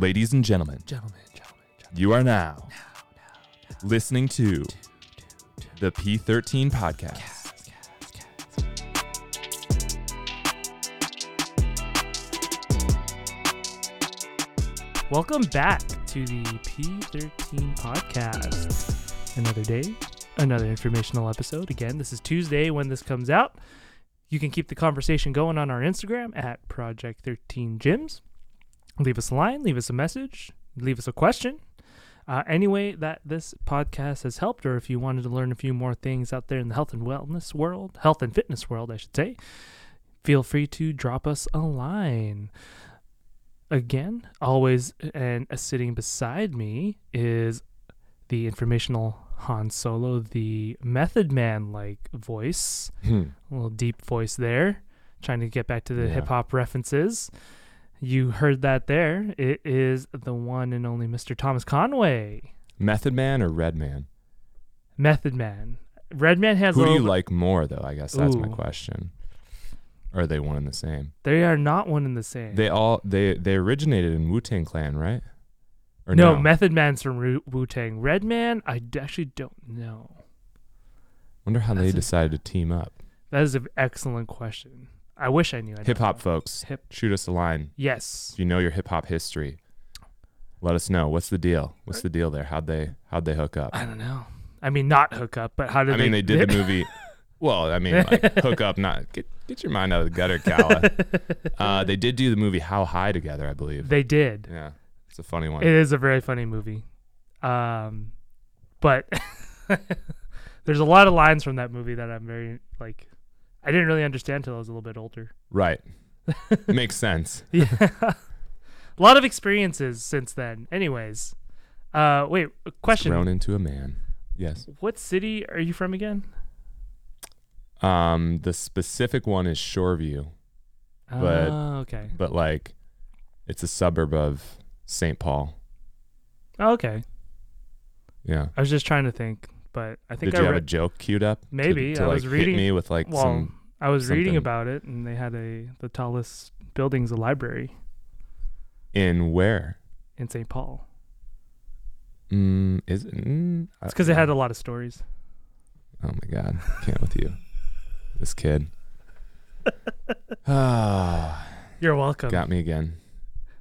Ladies and gentlemen, Gentlemen, gentlemen, gentlemen. you are now listening to the P13 podcast. Welcome back to the P13 podcast. Another day, another informational episode. Again, this is Tuesday when this comes out. You can keep the conversation going on our Instagram at Project 13 Gyms. Leave us a line, leave us a message, leave us a question. Uh, any way that this podcast has helped, or if you wanted to learn a few more things out there in the health and wellness world, health and fitness world, I should say, feel free to drop us a line again, always and uh, sitting beside me is the informational Han Solo, the Method Man like voice, Hmm. a little deep voice there, trying to get back to the Yeah. hip hop references. You heard that there. It is the one and only Mr. Thomas Conway, Method Man or Red Man? Method Man. Red Man has Who a do you like more, though? I guess that's my question. Or are they one and the same? They are not one and the same. They all they they originated in Wu Tang Clan, right? Or no, no? Method Man's from Wu Tang. Red Man, I d- actually don't know. Wonder how they That's a- decided to team up. That is an excellent question. I wish I knew. Hip hop folks, Hip. shoot us a line. Yes. If you know your hip hop history, let us know. What's the deal? What's the deal there? How'd they how'd they hook up? I don't know. I mean, not hook up, but how did I mean, they did the movie. Well, I mean, like hook up, not get get your mind out of the gutter, Kala. uh, they did do the movie How High together, I believe. they did. Yeah, it's a funny one. It is a very funny movie. Um, but there's a lot of lines from that movie that I'm very like. I didn't really understand till I was a little bit older. right, makes sense. Yeah. a lot of experiences since then. Anyways, uh, wait. a Question: Grown into a man. Yes. What city are you from again? Um, the specific one is Shoreview, But- oh, okay. but like, it's a suburb of St. Paul. Oh, okay. Yeah. I was just trying to think, but I think Did I you have a joke queued up? Maybe. to, I like was hit reading- me with like well, some. I was reading about it, and they had a the tallest building's a library In where? in St. Paul. Mm, is it? Mm, It's because it had a lot of stories. Oh my god, can't with you, this kid. Ah, You're welcome. got me again.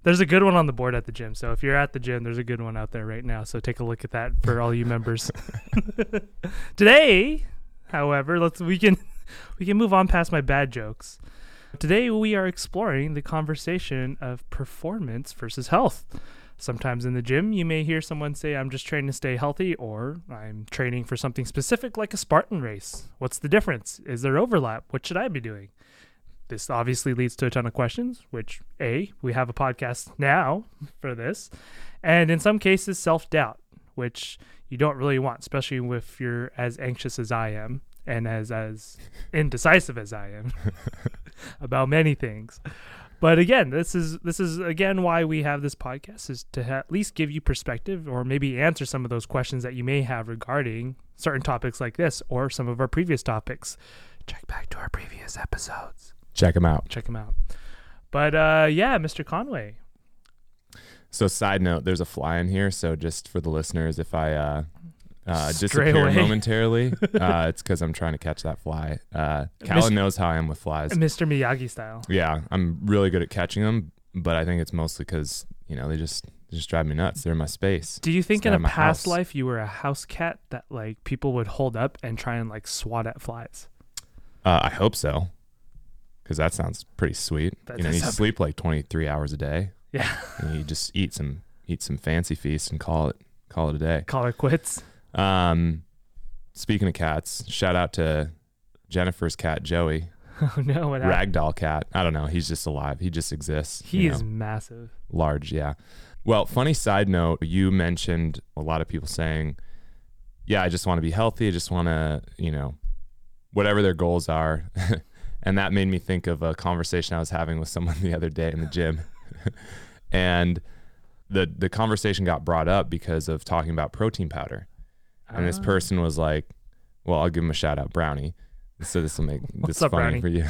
There's a good one on the board at the gym. So if you're at the gym, there's a good one out there right now. So take a look at that for all you members. Today, however, let's we can we can move on past my bad jokes. Today we are exploring the conversation of performance versus health. Sometimes in the gym, you may hear someone say, I'm just training to stay healthy, or I'm training for something specific like a Spartan race. What's the difference? Is there overlap? What should I be doing? This obviously leads to a ton of questions, which, A, we have a podcast now for this, and in some cases, self doubt, which you don't really want, especially if you're as anxious as I am and as, as indecisive as I am about many things. But again, this is this is again why we have this podcast is to ha- at least give you perspective or maybe answer some of those questions that you may have regarding certain topics like this or some of our previous topics. Check back to our previous episodes. Check him out. Check him out. But uh yeah, Mr. Conway. So, side note, there's a fly in here. So, just for the listeners, if I uh, uh, disappear away. momentarily, uh, it's because I'm trying to catch that fly. Uh, Callan knows how I am with flies. Mr. Miyagi style. Yeah, I'm really good at catching them, but I think it's mostly because you know they just they just drive me nuts. They're in my space. Do you think in a past house. life you were a house cat that like people would hold up and try and like swat at flies? Uh, I hope so, because that sounds pretty sweet. That you know, you sleep like 23 hours a day, Yeah. and you just eat some eat some fancy feast and call it call it a day. Call it quits. Um, speaking of cats, shout out to Jennifer's cat Joey, Oh no, what happened? ragdoll cat. I don't know. He's just alive. He just exists. He is know. massive. large yeah well funny side note you mentioned a lot of people saying yeah i just want to be healthy i just want to you know whatever their goals are and that made me think of a conversation i was having with someone the other day in the gym and the the conversation got brought up because of talking about protein powder and this Ah. person was like well i'll give him a shout out brownie so this will make this up, funny Brownie? for you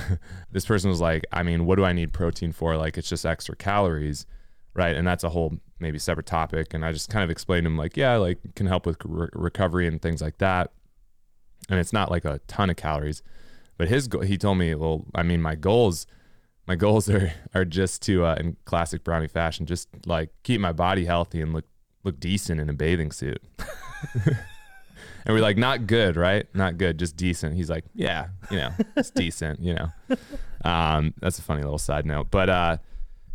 this person was like i mean what do i need protein for like it's just extra calories right and that's a whole maybe separate topic. And I just kind of explained to him like, yeah, like can help with re- recovery and things like that. And it's not like a ton of calories, but his go- he told me, well, I mean, my goals, my goals are are just to uh, in classic brownie fashion, just like keep my body healthy and look look decent in a bathing suit. and we're like, not good, right? Not good, just decent. He's like, yeah, you know, it's decent, you know. Um, that's a funny little side note, but uh,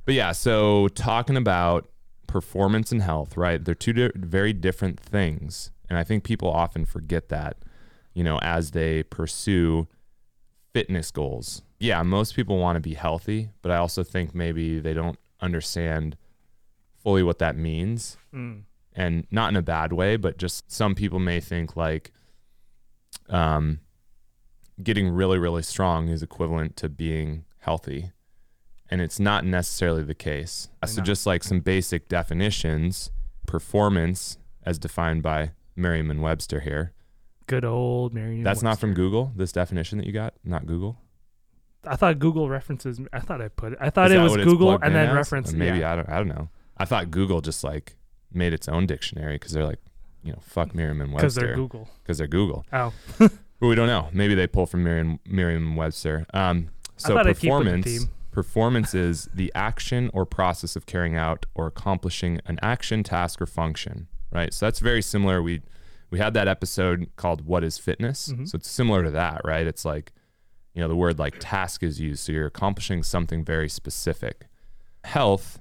but yeah. So talking about performance and health, right? They're two di- very different things, and I think people often forget that, you know, as they pursue fitness goals. Yeah, most people want to be healthy, but I also think maybe they don't understand fully what that means Mm. and not in a bad way, but just some people may think like um, getting really, really strong is equivalent to being healthy. And it's not necessarily the case. So, just like some basic definitions performance, as defined by Merriam and Webster here. Good old Merriam. That's not from Google, this definition that you got, not Google. I thought Google references. I thought I put it. I thought Is it was Google and then reference. Or Maybe yeah. I don't. I don't know. I thought Google just like made its own dictionary because they're like, you know, fuck Merriam and because Webster they're Google. because they're Google. Oh, But we don't know. Maybe they pull from Merriam Merriam Webster. Um, so I'd keep the performance performance is the action or process of carrying out or accomplishing an action, task, or function. Right. So that's very similar. We we had that episode called "What is Fitness." Mhm. So it's similar to that, right? It's like you know the word like task is used, so you're accomplishing something very specific. Health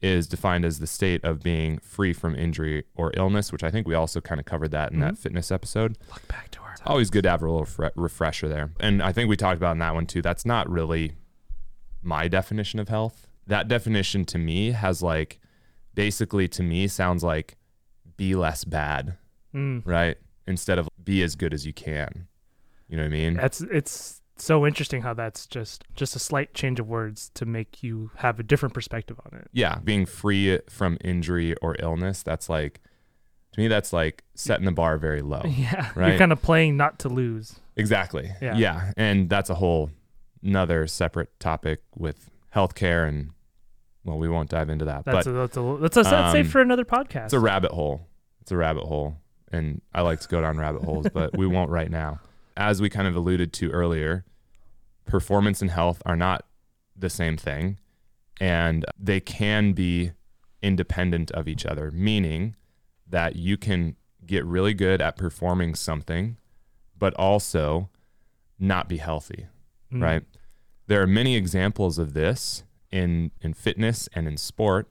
is defined as the state of being free from injury or illness, which I think we also kind of covered that in that Mhm. fitness episode Look back to our. always good to have a little fre- refresher there. And I think we talked about in that one too. That's not really my definition of health. That definition to me has like basically to me sounds like be less bad, Mm. right? Instead of be as good as you can. You know what I mean? That's it's so interesting how that's just just a slight change of words to make you have a different perspective on it. Yeah, being free from injury or illness, that's like to me that's like setting the bar very low. Yeah, Right. you're kind of playing not to lose. Exactly. Yeah. Yeah. And that's a whole another separate topic with healthcare and well, we won't dive into that. That's but a, that's a that's a that's safe um, for another podcast. it's a rabbit hole. It's a rabbit hole. And I like to go down rabbit holes, but we won't right now. As we kind of alluded to earlier, performance and health are not the same thing. And they can be independent of each other, meaning that you can get really good at performing something, but also not be healthy Mm. right? There are many examples of this in in fitness and in sport.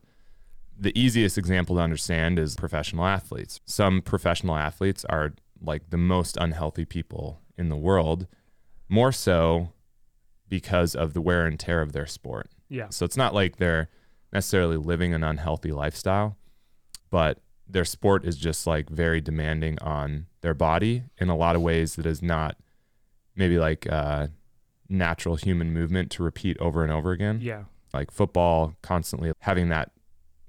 The easiest example to understand is professional athletes. Some professional athletes are like the most unhealthy people in the world, more so because of the wear and tear of their sport. Yeah. So it's not like they're necessarily living an unhealthy lifestyle, but their sport is just like very demanding on their body in a lot of ways that is not maybe like uh, natural human movement to repeat over and over again. Yeah. Like football, constantly having that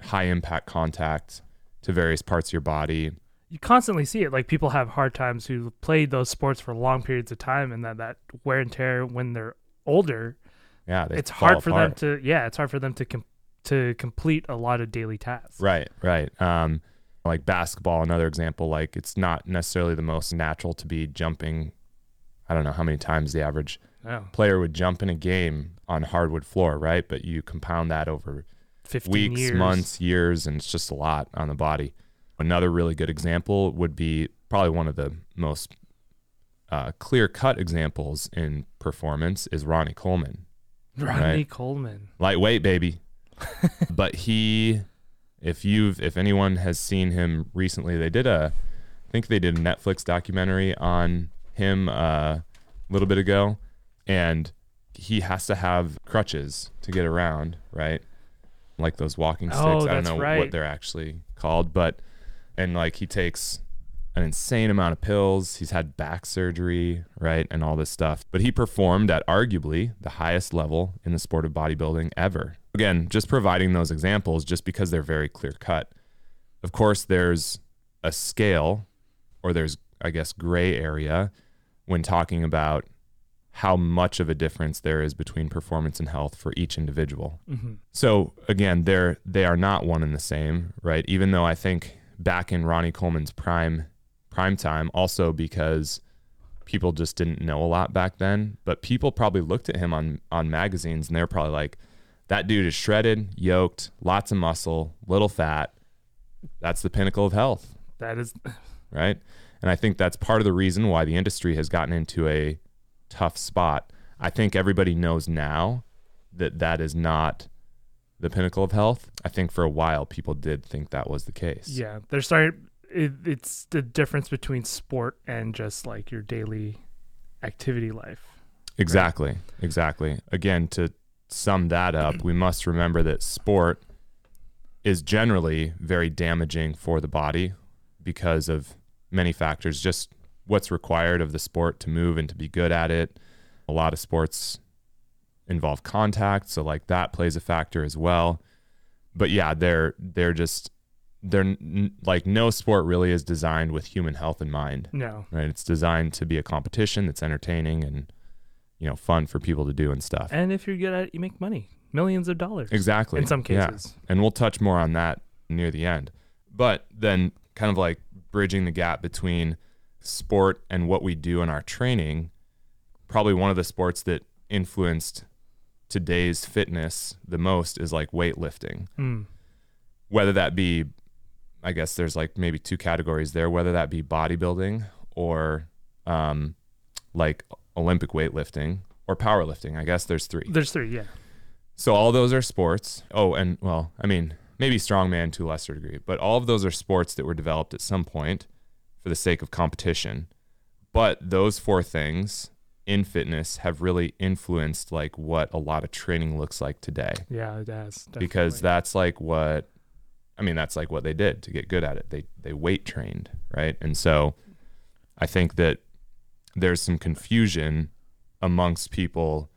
high impact contact to various parts of your body. You constantly see it. Like people have hard times who played those sports for long periods of time, and that that wear and tear when they're older, Yeah, it's hard for apart. them to. Yeah, it's hard for them to com- to complete a lot of daily tasks. Right, right. Um, like basketball, another example. Like it's not necessarily the most natural to be jumping. I don't know how many times the average Oh, player would jump in a game on hardwood floor, right? But you compound that over 15 weeks, years. months, years, and it's just a lot on the body. Another really good example would be probably one of the most uh, clear cut examples in performance is Ronnie Coleman. Ronnie right. Coleman. lightweight baby but he if you've if anyone has seen him recently they did a i think they did a netflix documentary on him uh, a little bit ago and he has to have crutches to get around right like those walking oh, sticks Oh, i don't know right. what they're actually called but and like he takes an insane amount of pills. He's had back surgery, right? And all this stuff. But he performed at arguably the highest level in the sport of bodybuilding ever. Again, just providing those examples just because they're very clear cut. Of course, there's a scale or there's, I guess, gray area when talking about how much of a difference there is between performance and health for each individual. Mm-hmm. So again, they're they are not one and the same, right? Even though I think back in Ronnie Coleman's prime prime time, also because people just didn't know a lot back then, but people probably looked at him on on magazines and they're probably like, that dude is shredded, yoked, lots of muscle, little fat. That's the pinnacle of health, That is, right? And I think that's part of the reason why the industry has gotten into a tough spot. I think everybody knows now that that is not the pinnacle of health. I think for a while people did think that was the case. yeah. They're starting. It, it's the difference between sport and just like your daily activity life. Exactly. Exactly. Again, to sum that up, we must remember that sport is generally very damaging for the body because of many factors. Just what's required of the sport to move and to be good at it. A lot of sports involve contact, so like that plays a factor as well. But yeah, they're they're just they're n- like no sport really is designed with human health in mind No. right? It's designed to be a competition that's entertaining and you know fun for people to do and stuff. And if you're good at it, you make money, millions of dollars. Exactly. In some Yeah. cases. And we'll touch more on that near the end. But then kind of like bridging the gap between sport and what we do in our training, probably one of the sports that influenced today's fitness the most is like weightlifting. Mm. Whether that be I guess there's like maybe two categories there, whether that be bodybuilding or um like Olympic weightlifting or powerlifting. I guess there's three. There's three. Yeah. So all those are sports. Oh, and well, I mean, maybe strongman to a lesser degree, but all of those are sports that were developed at some point for the sake of competition. But those four things in fitness have really influenced like what a lot of training looks like today Yeah, it has. because that's like what I mean, that's like what they did to get good at it. They they weight trained, right? And so I think that there's some confusion amongst people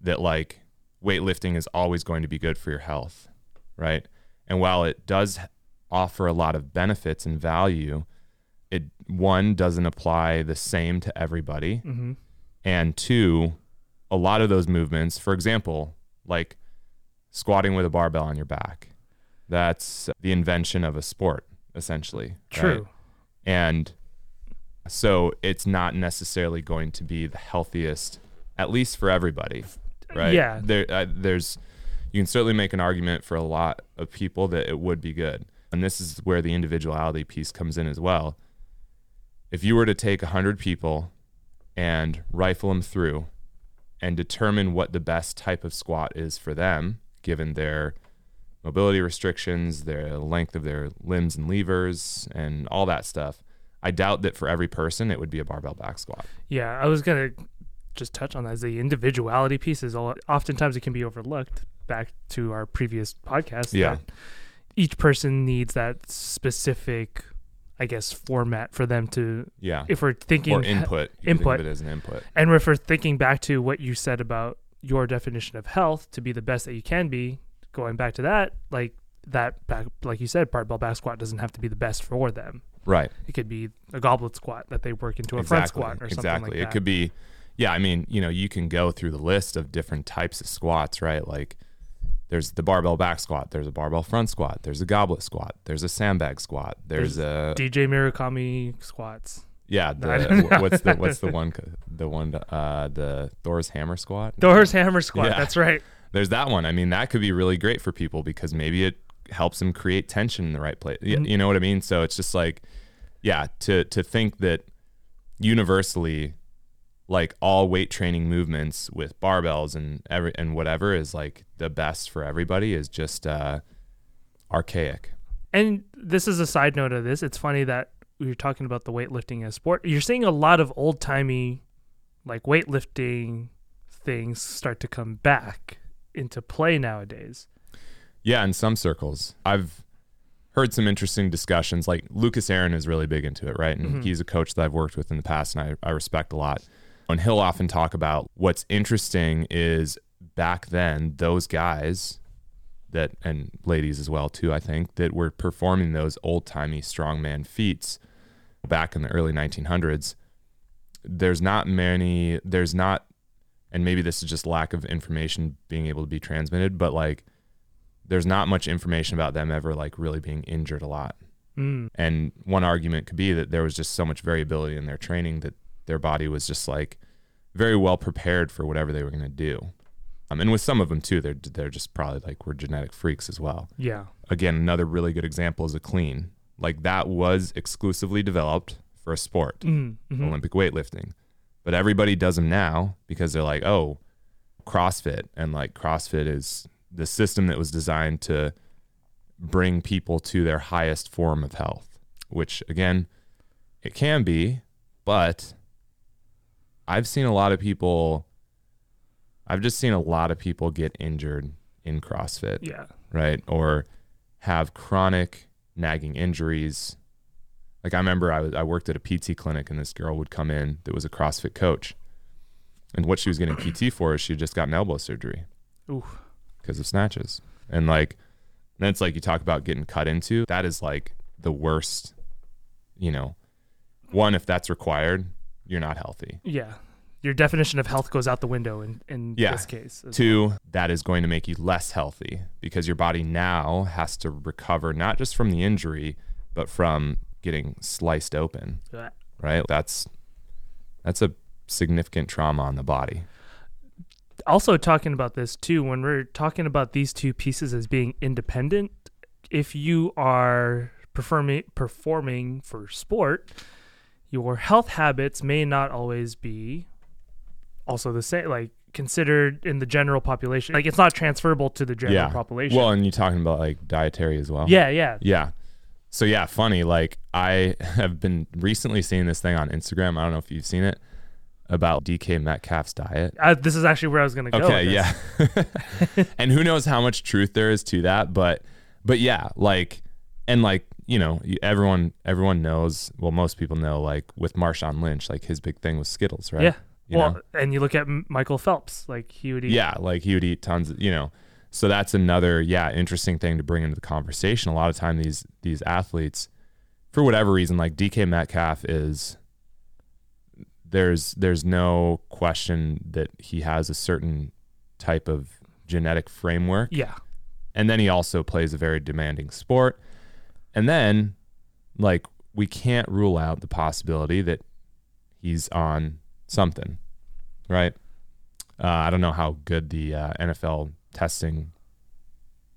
that like weightlifting is always going to be good for your health, right? And while it does offer a lot of benefits and value, it one doesn't apply the same to everybody Mhm. and two, a lot of those movements, for example, like squatting with a barbell on your back, that's the invention of a sport, essentially. right? True. And so it's not necessarily going to be the healthiest, at least for everybody, right? Yeah. There, uh, there's, you can certainly make an argument for a lot of people that it would be good. And this is where the individuality piece comes in as well. If you were to take 100 people and rifle them through and determine what the best type of squat is for them, given their mobility restrictions, their length of their limbs and levers, and all that stuff, I doubt that for every person it would be a barbell back squat. Yeah, I was gonna just touch on that. As the individuality piece is all, oftentimes it can be overlooked. Back to our previous podcast. Yeah. Each person needs that specific, I guess, format for them to. Yeah. If we're thinking or input. You input. Think as an input. And if we're thinking back to what you said about your definition of health to be the best that you can be, going back to that, like that back, like you said, barbell back squat doesn't have to be the best for them. Right. It could be a goblet squat that they work into a front squat or something exactly. like that. It could be, yeah. I mean, you know, you can go through the list of different types of squats, right? Like, there's the barbell back squat. There's a barbell front squat. There's a goblet squat. There's a sandbag squat. There's, a DJ Murakami squats. yeah. The, don't know. wh- what's the what's the one the one uh the Thor's hammer squat. Thor's hammer squat. Yeah. That's right. There's that one. I mean, that could be really great for people because maybe it helps them create tension in the right place. Y- Mhm. You know what I mean? So it's just like, yeah, to to think that universally, like all weight training movements with barbells and every and whatever is like the best for everybody is just uh, archaic. And this is a side note of this. It's funny that were talking about the weightlifting as sport. You're seeing a lot of old timey, like weightlifting things start to come back into play nowadays. Yeah, in some circles, I've heard some interesting discussions. Like Lucas Aaron is really big into it, right? And Mhm. he's a coach that I've worked with in the past, and I, I respect a lot. And he'll often talk about what's interesting is back then those guys that and ladies as well too, I think that were performing those old timey strongman feats back in the early 1900s. There's not many. There's not and maybe this is just lack of information being able to be transmitted, but like there's not much information about them ever like really being injured a lot. Mm. And one argument could be that there was just so much variability in their training that their body was just like very well prepared for whatever they were going to do. Um, and with some of them too, they're they're just probably like we're genetic freaks as well. Yeah. Again, another really good example is a clean. Like that was exclusively developed for a sport, Mm. mhm. Olympic weightlifting. But everybody does them now because they're like, oh, CrossFit, and like CrossFit is the system that was designed to bring people to their highest form of health, which again, it can be, but I've seen a lot of people I've just seen a lot of people get injured in CrossFit, Yeah. right? Or have chronic nagging injuries. Like I remember I was I worked at a PT clinic and this girl would come in that was a CrossFit coach. And what she was getting PT for is she just got an elbow surgery Ooh. because of snatches. And like then it's like you talk about getting cut into, that is like the worst, you know. One, if that's required, you're not healthy. Yeah. Your definition of health goes out the window in, in Yeah. this case. as Two, that is going to make you less healthy because your body now has to recover not just from the injury, but from getting sliced open, well. right? That's that's a significant trauma on the body. also talking about this too when we're talking about these two pieces as being independent if you are performing performing for sport your health habits may not always be also the same like considered in the general population like it's not transferable to the general Yeah. population Well, and you're talking about like dietary as well. yeah yeah Yeah. So yeah, funny. Like I have been recently seeing this thing on Instagram. I don't know if you've seen it about DK Metcalf's diet. I, this is actually where i was going to go Okay, yeah. and who knows how much truth there is to that, but but yeah, like and like, you know, everyone everyone knows, well most people know like with Marshawn Lynch, like his big thing was Skittles, right? yeah You well know? and you look at michael phelps like he would eat Yeah, like he would eat tons of, you know. So that's another, yeah, interesting thing to bring into the conversation. A lot of time these these athletes, for whatever reason, like DK Metcalf is there's there's no question that he has a certain type of genetic framework. yeah And then he also plays a very demanding sport. And then like we can't rule out the possibility that he's on something, right? Uh, I don't know how good the uh, NFL testing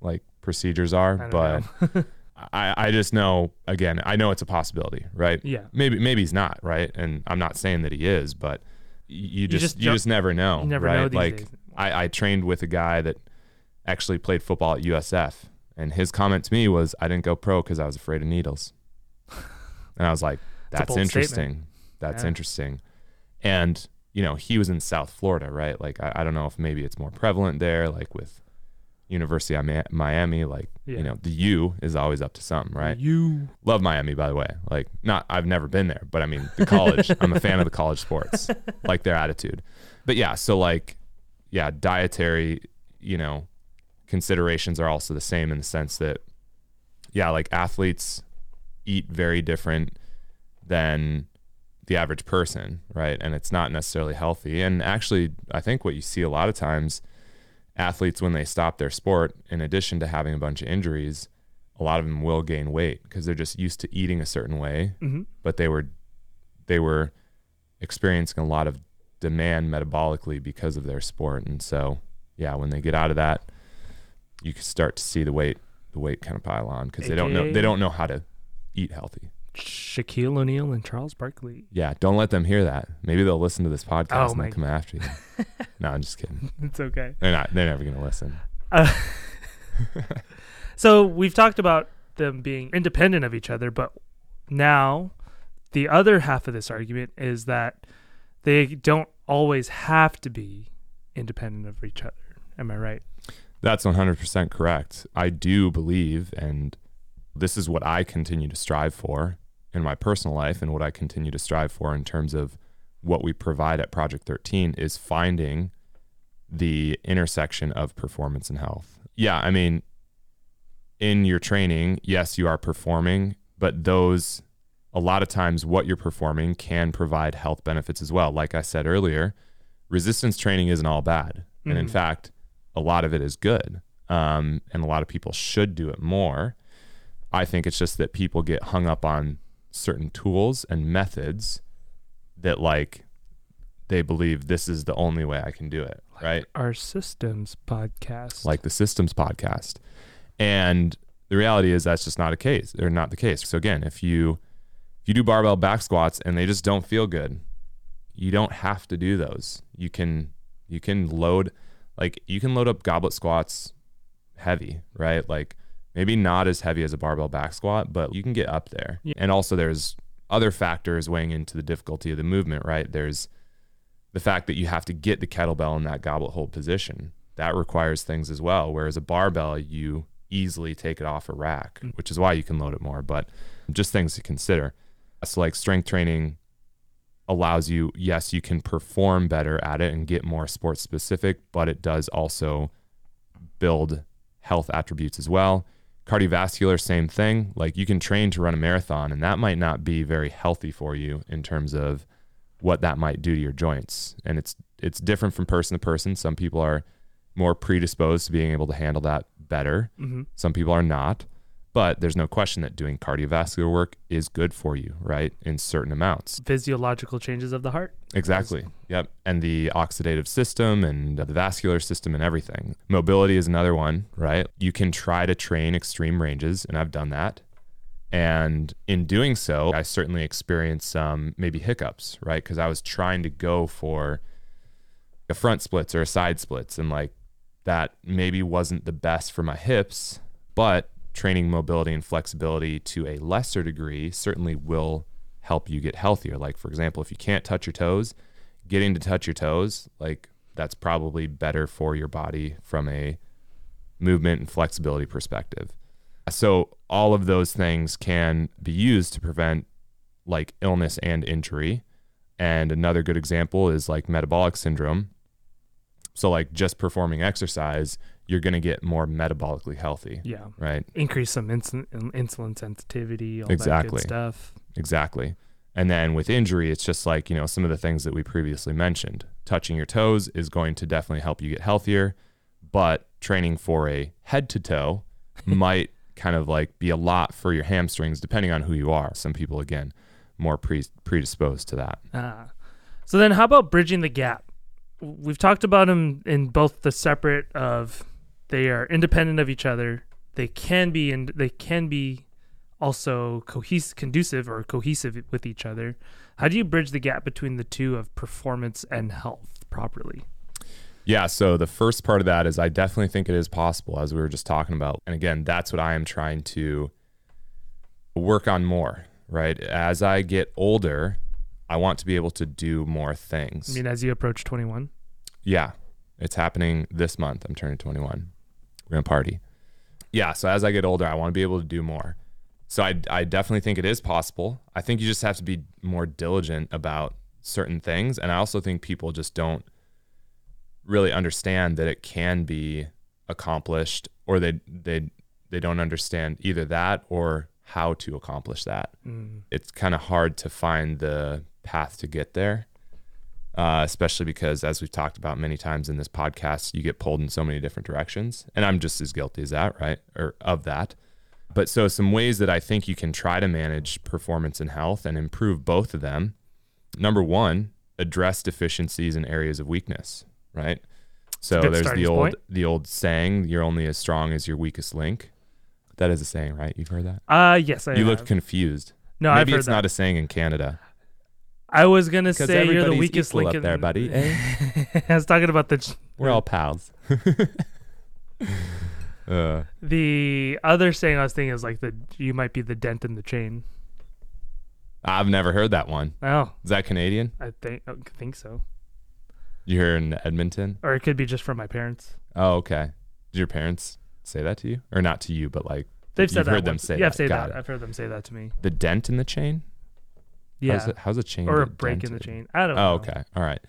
like procedures are, don't but. I, I just know again, I know it's a possibility, right? yeah Maybe maybe he's not, right? And I'm not saying that he is, but you just just you just never know, you never right? know like days. I, I trained with a guy that actually played football at USF, and his comment to me was, "I didn't go pro because I was afraid of needles." and I was like, "That's interesting. statement. That's Yeah. interesting." And you know, he was in South Florida, right? Like I, I don't know if maybe it's more prevalent there, like with University of Miami. Like Yeah. you know, the U is always up to something, right? you Love Miami, by the way. Like, not I've never been there, but I mean the college. I'm a fan of the college sports, like their attitude. But yeah, so like, yeah, dietary, you know, considerations are also the same in the sense that, yeah, like athletes eat very different than the average person, right? And it's not necessarily healthy. And actually, I think what you see a lot of times, athletes when they stop their sport, in addition to having a bunch of injuries, a lot of them will gain weight because they're just used to eating a certain way, hmm but they were they were experiencing a lot of demand metabolically because of their sport. And so, yeah, when they get out of that, you can start to see the weight the weight kind of pile on because they don't know they don't know how to eat healthy. Shaquille O'Neal and Charles Barkley. Yeah, don't let them hear that. Maybe they'll listen to this podcast Oh and they'll come after you. no, I'm just kidding. It's okay. They're not. They're never gonna listen. Uh, so we've talked about them being independent of each other, but now the other half of this argument is that they don't always have to be independent of each other. Am I right? That's 100% correct. I do believe, and this is what I continue to strive for in my personal life, and what I continue to strive for in terms of what we provide at Project 13 is finding the intersection of performance and health. Yeah, I mean, in your training, yes, you are performing, but those, a lot of times, what you're performing can provide health benefits as well. Like I said earlier, resistance training isn't all bad. And in Mhm. fact, a lot of it is good. Um, and a lot of people should do it more. I think it's just that people get hung up on certain tools and methods that like they believe this is the only way I can do it, right? Our systems podcast. Like the systems podcast. And the reality is that's just not a case or not the case. So again, if you if you do barbell back squats and they just don't feel good, you don't have to do those. You can you can load like you can load up goblet squats heavy, right? Like maybe not as heavy as a barbell back squat, but you can get up there. Yeah. And also there's other factors weighing into the difficulty of the movement, right? There's the fact that you have to get the kettlebell in that goblet hold position. That requires things as well. Whereas a barbell, you easily take it off a rack, Mm. which is why you can load it more. But just things to consider. So like strength training allows you, yes, you can perform better at it and get more sports specific, but it does also build health attributes as well. Cardiovascular, same thing. Like you can train to run a marathon, and that might not be very healthy for you in terms of what that might do to your joints. And it's it's different from person to person. Some people are more predisposed to being able to handle that better. hmm Some people are not. But there's no question that doing cardiovascular work is good for you, right? In certain amounts. Physiological changes of the heart. Exactly. Yep. And the oxidative system and the vascular system and everything. Mobility is another one, right? You can try to train extreme ranges, and I've done that. And in doing so, I certainly experienced some maybe hiccups, right? Because I was trying to go for a front splits or a side splits, and like that maybe wasn't the best for my hips, but training mobility and flexibility to a lesser degree certainly will help you get healthier. Like, for example, if you can't touch your toes, getting to touch your toes, like that's probably better for your body from a movement and flexibility perspective. So, all of those things can be used to prevent like illness and injury. And another good example is like metabolic syndrome. So, like just performing exercise, you're going to get more metabolically healthy, Yeah. right? Increase some insulin, insulin sensitivity, all that Exactly. good stuff. Exactly. And then with injury, it's just like, you know, some of the things that we previously mentioned. Touching your toes is going to definitely help you get healthier, but training for a head to toe might kind of like be a lot for your hamstrings, depending on who you are. Some people, again, more pre- predisposed to that. Ah. So then how about bridging the gap? We've talked about them in both the separate of they are independent of each other. They can be and they can be also cohesive conducive or cohesive with each other. How do you bridge the gap between the two of performance and health properly? Yeah. So the first part of that is I definitely think it is possible, as we were just talking about. And again, that's what I am trying to work on more, right? As I get older, I want to be able to do more things. I mean as you approach 21. Yeah, it's happening this month. I'm turning 21. We're gonna party. Yeah, so as I get older, I want to be able to do more. So I, I definitely think it is possible. I think you just have to be more diligent about certain things, and I also think people just don't really understand that it can be accomplished, or they they they don't understand either that or how to accomplish that Mm. it's kind of hard to find the path to get there, uh, especially because, as we've talked about many times in this podcast, you get pulled in so many different directions. And I'm just as guilty as that, right? Or of that. But so, some ways that I think you can try to manage performance and health and improve both of them. Number one, address deficiencies and areas of weakness, right? So there's the old point. the old saying, "You're only as strong as your weakest link." That is a saying, right? You've heard that. Uh yes, I you have. looked confused. No, I've Maybe it's that. not a saying in Canada. I was gonna say you're the weakest link up in there, buddy, eh? I was talking about the We're all pals. uh, the other saying I was thinking is like the you might be the dent in the chain. I've never heard that one. Oh, Is that Canadian? I think I think so, You hear in Edmonton? or it could be just from my parents. Oh, okay. Did your parents say that to you, or not to you, but like They've said You've that. heard them say yeah, I've that. said Got that. it. I've heard them say that to me. the dent in the chain? Yeah, How's, it, how's a chain? or a break in the chain. I don't know. Oh, okay. All right.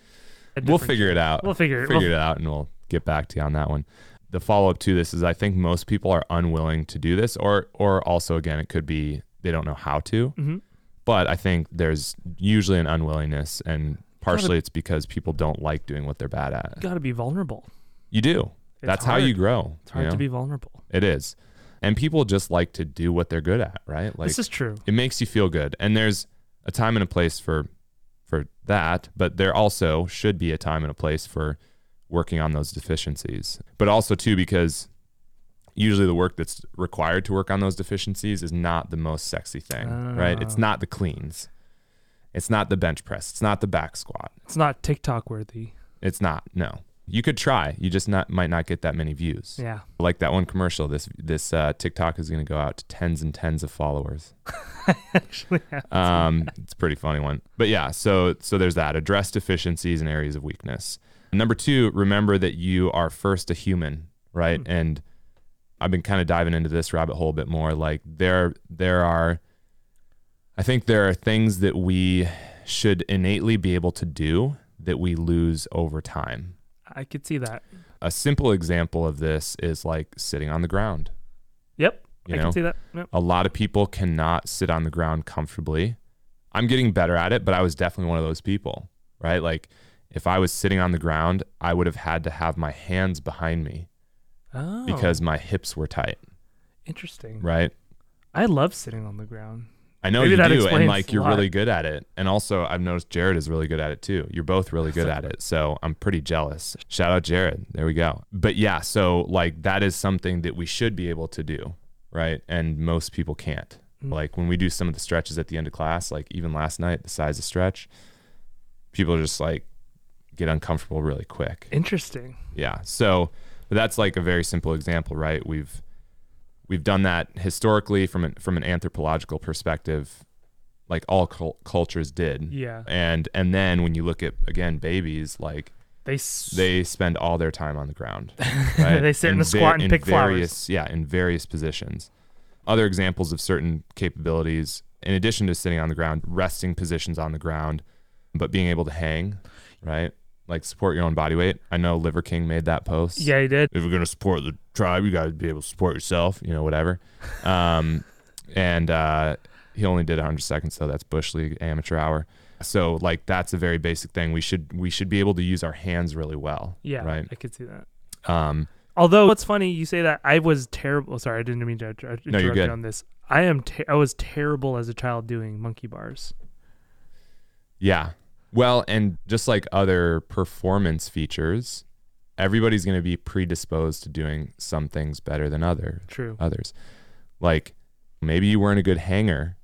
We'll figure chain. it out. We'll figure it. figure We'll, it out, and we'll get back to you on that one. The follow up to this is I think most people are unwilling to do this, or or also again it could be they don't know how to. Mhm. But I think there's usually an unwillingness and partially it's because people don't like doing what they're bad at. Got to be vulnerable. You do. It's That's how you grow. It's hard you to be vulnerable. It is. And people just like to do what they're good at, right? Like this is true. it makes you feel good. And there's a time and a place for for that, but there also should be a time and a place for working on those deficiencies. But also too because usually the work that's required to work on those deficiencies is not the most sexy thing, right? It's not the cleans. It's not the bench press. It's not the back squat. It's not TikTok worthy. It's not. No. You could try. You just not might not get that many views. Yeah. Like that one commercial. This this uh, TikTok is going to go out to tens and tens of followers. Actually. Um, it's a pretty funny one. But yeah, so so there's that. Address deficiencies and areas of weakness. Number two, remember that you are first a human, right? Mm. And I've been kind of diving into this rabbit hole a bit more. Like there there are, I think there are things that we should innately be able to do that we lose over time. I could see that. A simple example of this is like sitting on the ground. Yep. You I know, can see that. Yep. a lot of people cannot sit on the ground comfortably. I'm getting better at it, but I was definitely one of those people, right? Like if I was sitting on the ground, I would have had to have my hands behind me Oh, because my hips were tight, interesting. right? I love sitting on the ground. I know Maybe you do, and like you're really good at it. And also, I've noticed Jared is really good at it too. You're both really good at it, so I'm pretty jealous. Shout out Jared. There we go. But yeah, so like that is something that we should be able to do, right? And most people can't. Mm. Like when we do some of the stretches at the end of class, like even last night, the size of stretch, people just like get uncomfortable really quick. Interesting. Yeah. So but that's like a very simple example, right? We've we've done that historically from an from an anthropological perspective, like all cul- cultures did. Yeah. And and then when you look at again babies, like They s- they spend all their time on the ground. Right? They sit in a va- squat and in pick flowers. various, Yeah, in various positions. Other examples of certain capabilities, in addition to sitting on the ground, resting positions on the ground, but being able to hang, right? Like support your own body weight. I know Liver King made that post. Yeah, he did. If you're gonna support the tribe, you got to be able to support yourself. You know, whatever. Um, and uh, he only did 100 seconds, so that's bush league amateur hour. So like that's a very basic thing. We should we should be able to use our hands really well. Yeah, Right. I could see that. Um, Although what's funny, you say that I was terrible. Sorry, I didn't mean to inter- interrupt No, you on this. I am. Ter- I was terrible as a child doing monkey bars. Yeah. Well, and just like other performance features, everybody's going to be predisposed to doing some things better than other True. others. Like maybe you weren't a good hanger,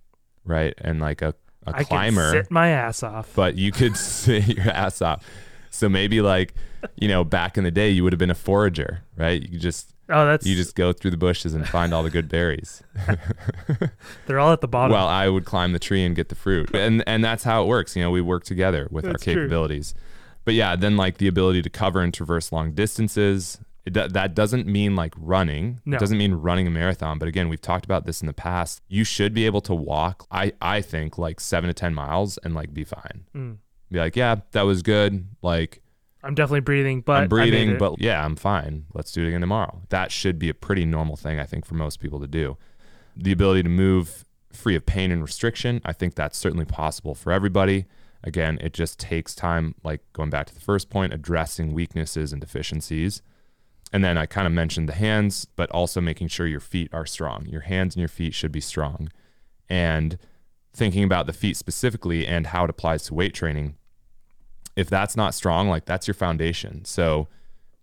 right? And like a, a I climber, could sit my ass off. but you could sit your ass off. So maybe like, you know, back in the day you would have been a forager, right? You just oh, that's you just go through the bushes and find all the good berries. they're all at the bottom. Well, I would climb the tree and get the fruit, and and that's how it works. You know, we work together with That's our true. capabilities. But yeah, then like the ability to cover and traverse long distances. It, that doesn't mean like running. No. It doesn't mean running a marathon. But again, we've talked about this in the past. You should be able to walk. I I think like seven to ten miles and like be fine. Mm. Be like, yeah, that was good. Like I'm definitely breathing, but I'm breathing, but yeah, I'm fine. Let's do it again tomorrow. That should be a pretty normal thing, I think, for most people to do. The ability to move free of pain and restriction, I think that's certainly possible for everybody. Again, it just takes time, like going back to the first point, addressing weaknesses and deficiencies. And then I kind of mentioned the hands, but also making sure your feet are strong. Your hands and your feet should be strong. And thinking about the feet specifically and how it applies to weight training, if that's not strong, like that's your foundation. So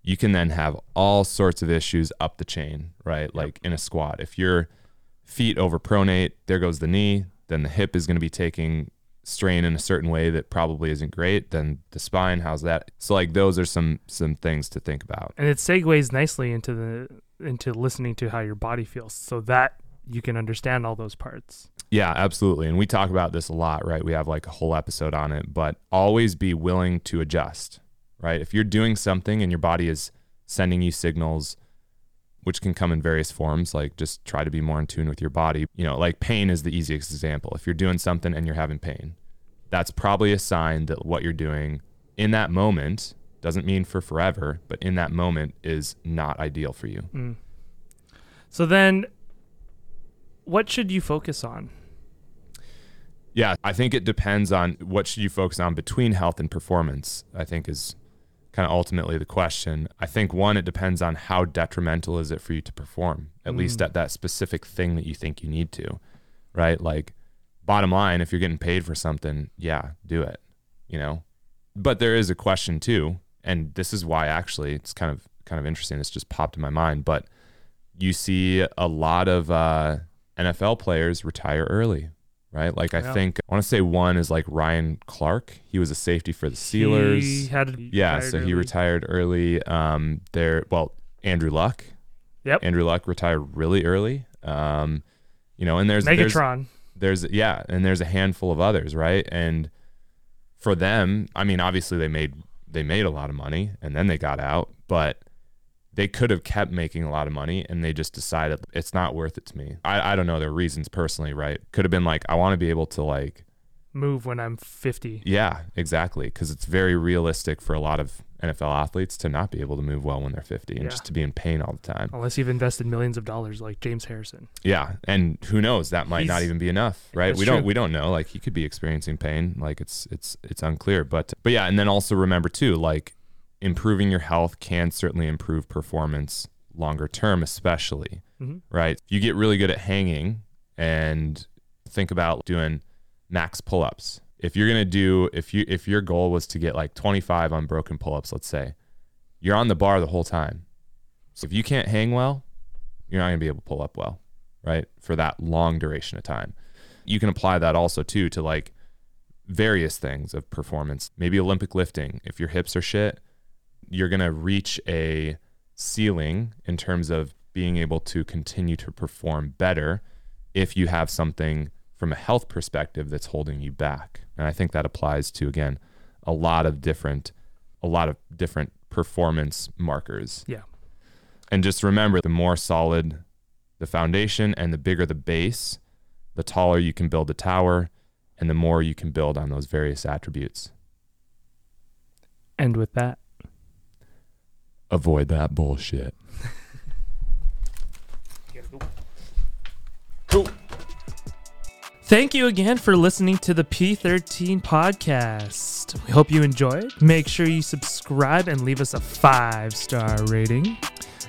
you can then have all sorts of issues up the chain, right? Like in a squat, if your feet over pronate, there goes the knee, then the hip is going to be taking strain in a certain way that probably isn't great. Then the spine, how's that? So like those are some some things to think about. and it segues nicely into the into listening to how your body feels, so that you can understand all those parts. Yeah, absolutely. And we talk about this a lot, right? We have like a whole episode on it, but always be willing to adjust, right? If you're doing something and your body is sending you signals, which can come in various forms, like just try to be more in tune with your body. You know, like pain is the easiest example. If you're doing something and you're having pain, that's probably a sign that what you're doing in that moment doesn't mean for forever, but in that moment is not ideal for you. Mm. So then, what should you focus on? Yeah, I think it depends on what should you focus on between health and performance. I think is kind of ultimately the question. I think one, it depends on how detrimental is it for you to perform, at Mm. least at that specific thing that you think you need to, right? Like, bottom line, if you're getting paid for something, yeah, do it, you know. But there is a question too, and this is why actually it's kind of kind of interesting. This just popped in my mind, but you see a lot of uh, NFL players retire early, right? Like I Yeah. think I want to say one is like Ryan Clark. He was a safety for the Steelers. He had Yeah, so he retired early. Um, there, well, Andrew Luck. Yep. Andrew Luck retired really early. Um, you know, and there's there's Megatron. there's yeah, and there's a handful of others, right? And for them, I mean, obviously they made they made a lot of money and then they got out, but they could have kept making a lot of money and they just decided it's not worth it to me. I, I don't know their reasons personally, right? Could have been like, I want to be able to like Move when I'm 50. yeah, exactly. Because it's very realistic for a lot of NFL athletes to not be able to move well when they're 50 and Yeah. just to be in pain all the time. Unless you've invested millions of dollars like James Harrison. Yeah, and who knows? That might not even be enough, right? We don't we don't know. Like he could be experiencing pain. Like it's it's it's unclear. But but yeah, and then also remember too, like improving your health can certainly improve performance longer term, especially Mhm. right? If you get really good at hanging and think about doing max pull-ups. If you're going to do if you if your goal was to get like 25 unbroken pull-ups, let's say, you're on the bar the whole time. So if you can't hang well, you're not going to be able to pull up well, right? For that long duration of time. You can apply that also too to like various things of performance. Maybe Olympic lifting. If your hips are shit, you're going to reach a ceiling in terms of being able to continue to perform better if you have something from a health perspective that's holding you back. And I think that applies to again a lot of different a lot of different performance markers. Yeah. And just remember the more solid the foundation and the bigger the base, the taller you can build the tower and the more you can build on those various attributes. And with that, Avoid that bullshit. Thank you again for listening to the P13 podcast. We hope you enjoyed. Make sure you subscribe and leave us a five star rating.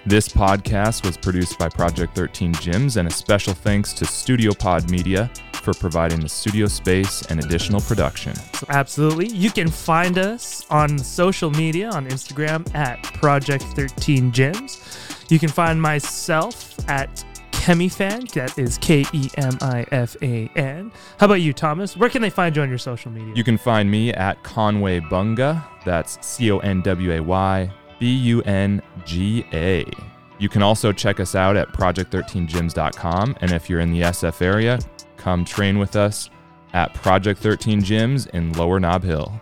This podcast was produced by Project 13 Gyms, and a special thanks to Studio Pod Media for providing the studio space and additional production. So absolutely. You can find us on social media on Instagram at Project 13 Gyms. You can find myself at Kemifan. That is K E M I F A N. How about you, Thomas? Where can they find you on your social media? You can find me at Conway Bunga. That's C O N W A Y B U N G A. You can also check us out at project13gyms.com. And if you're in the SF area, come train with us at Project 13 Gyms in Lower Nob Hill.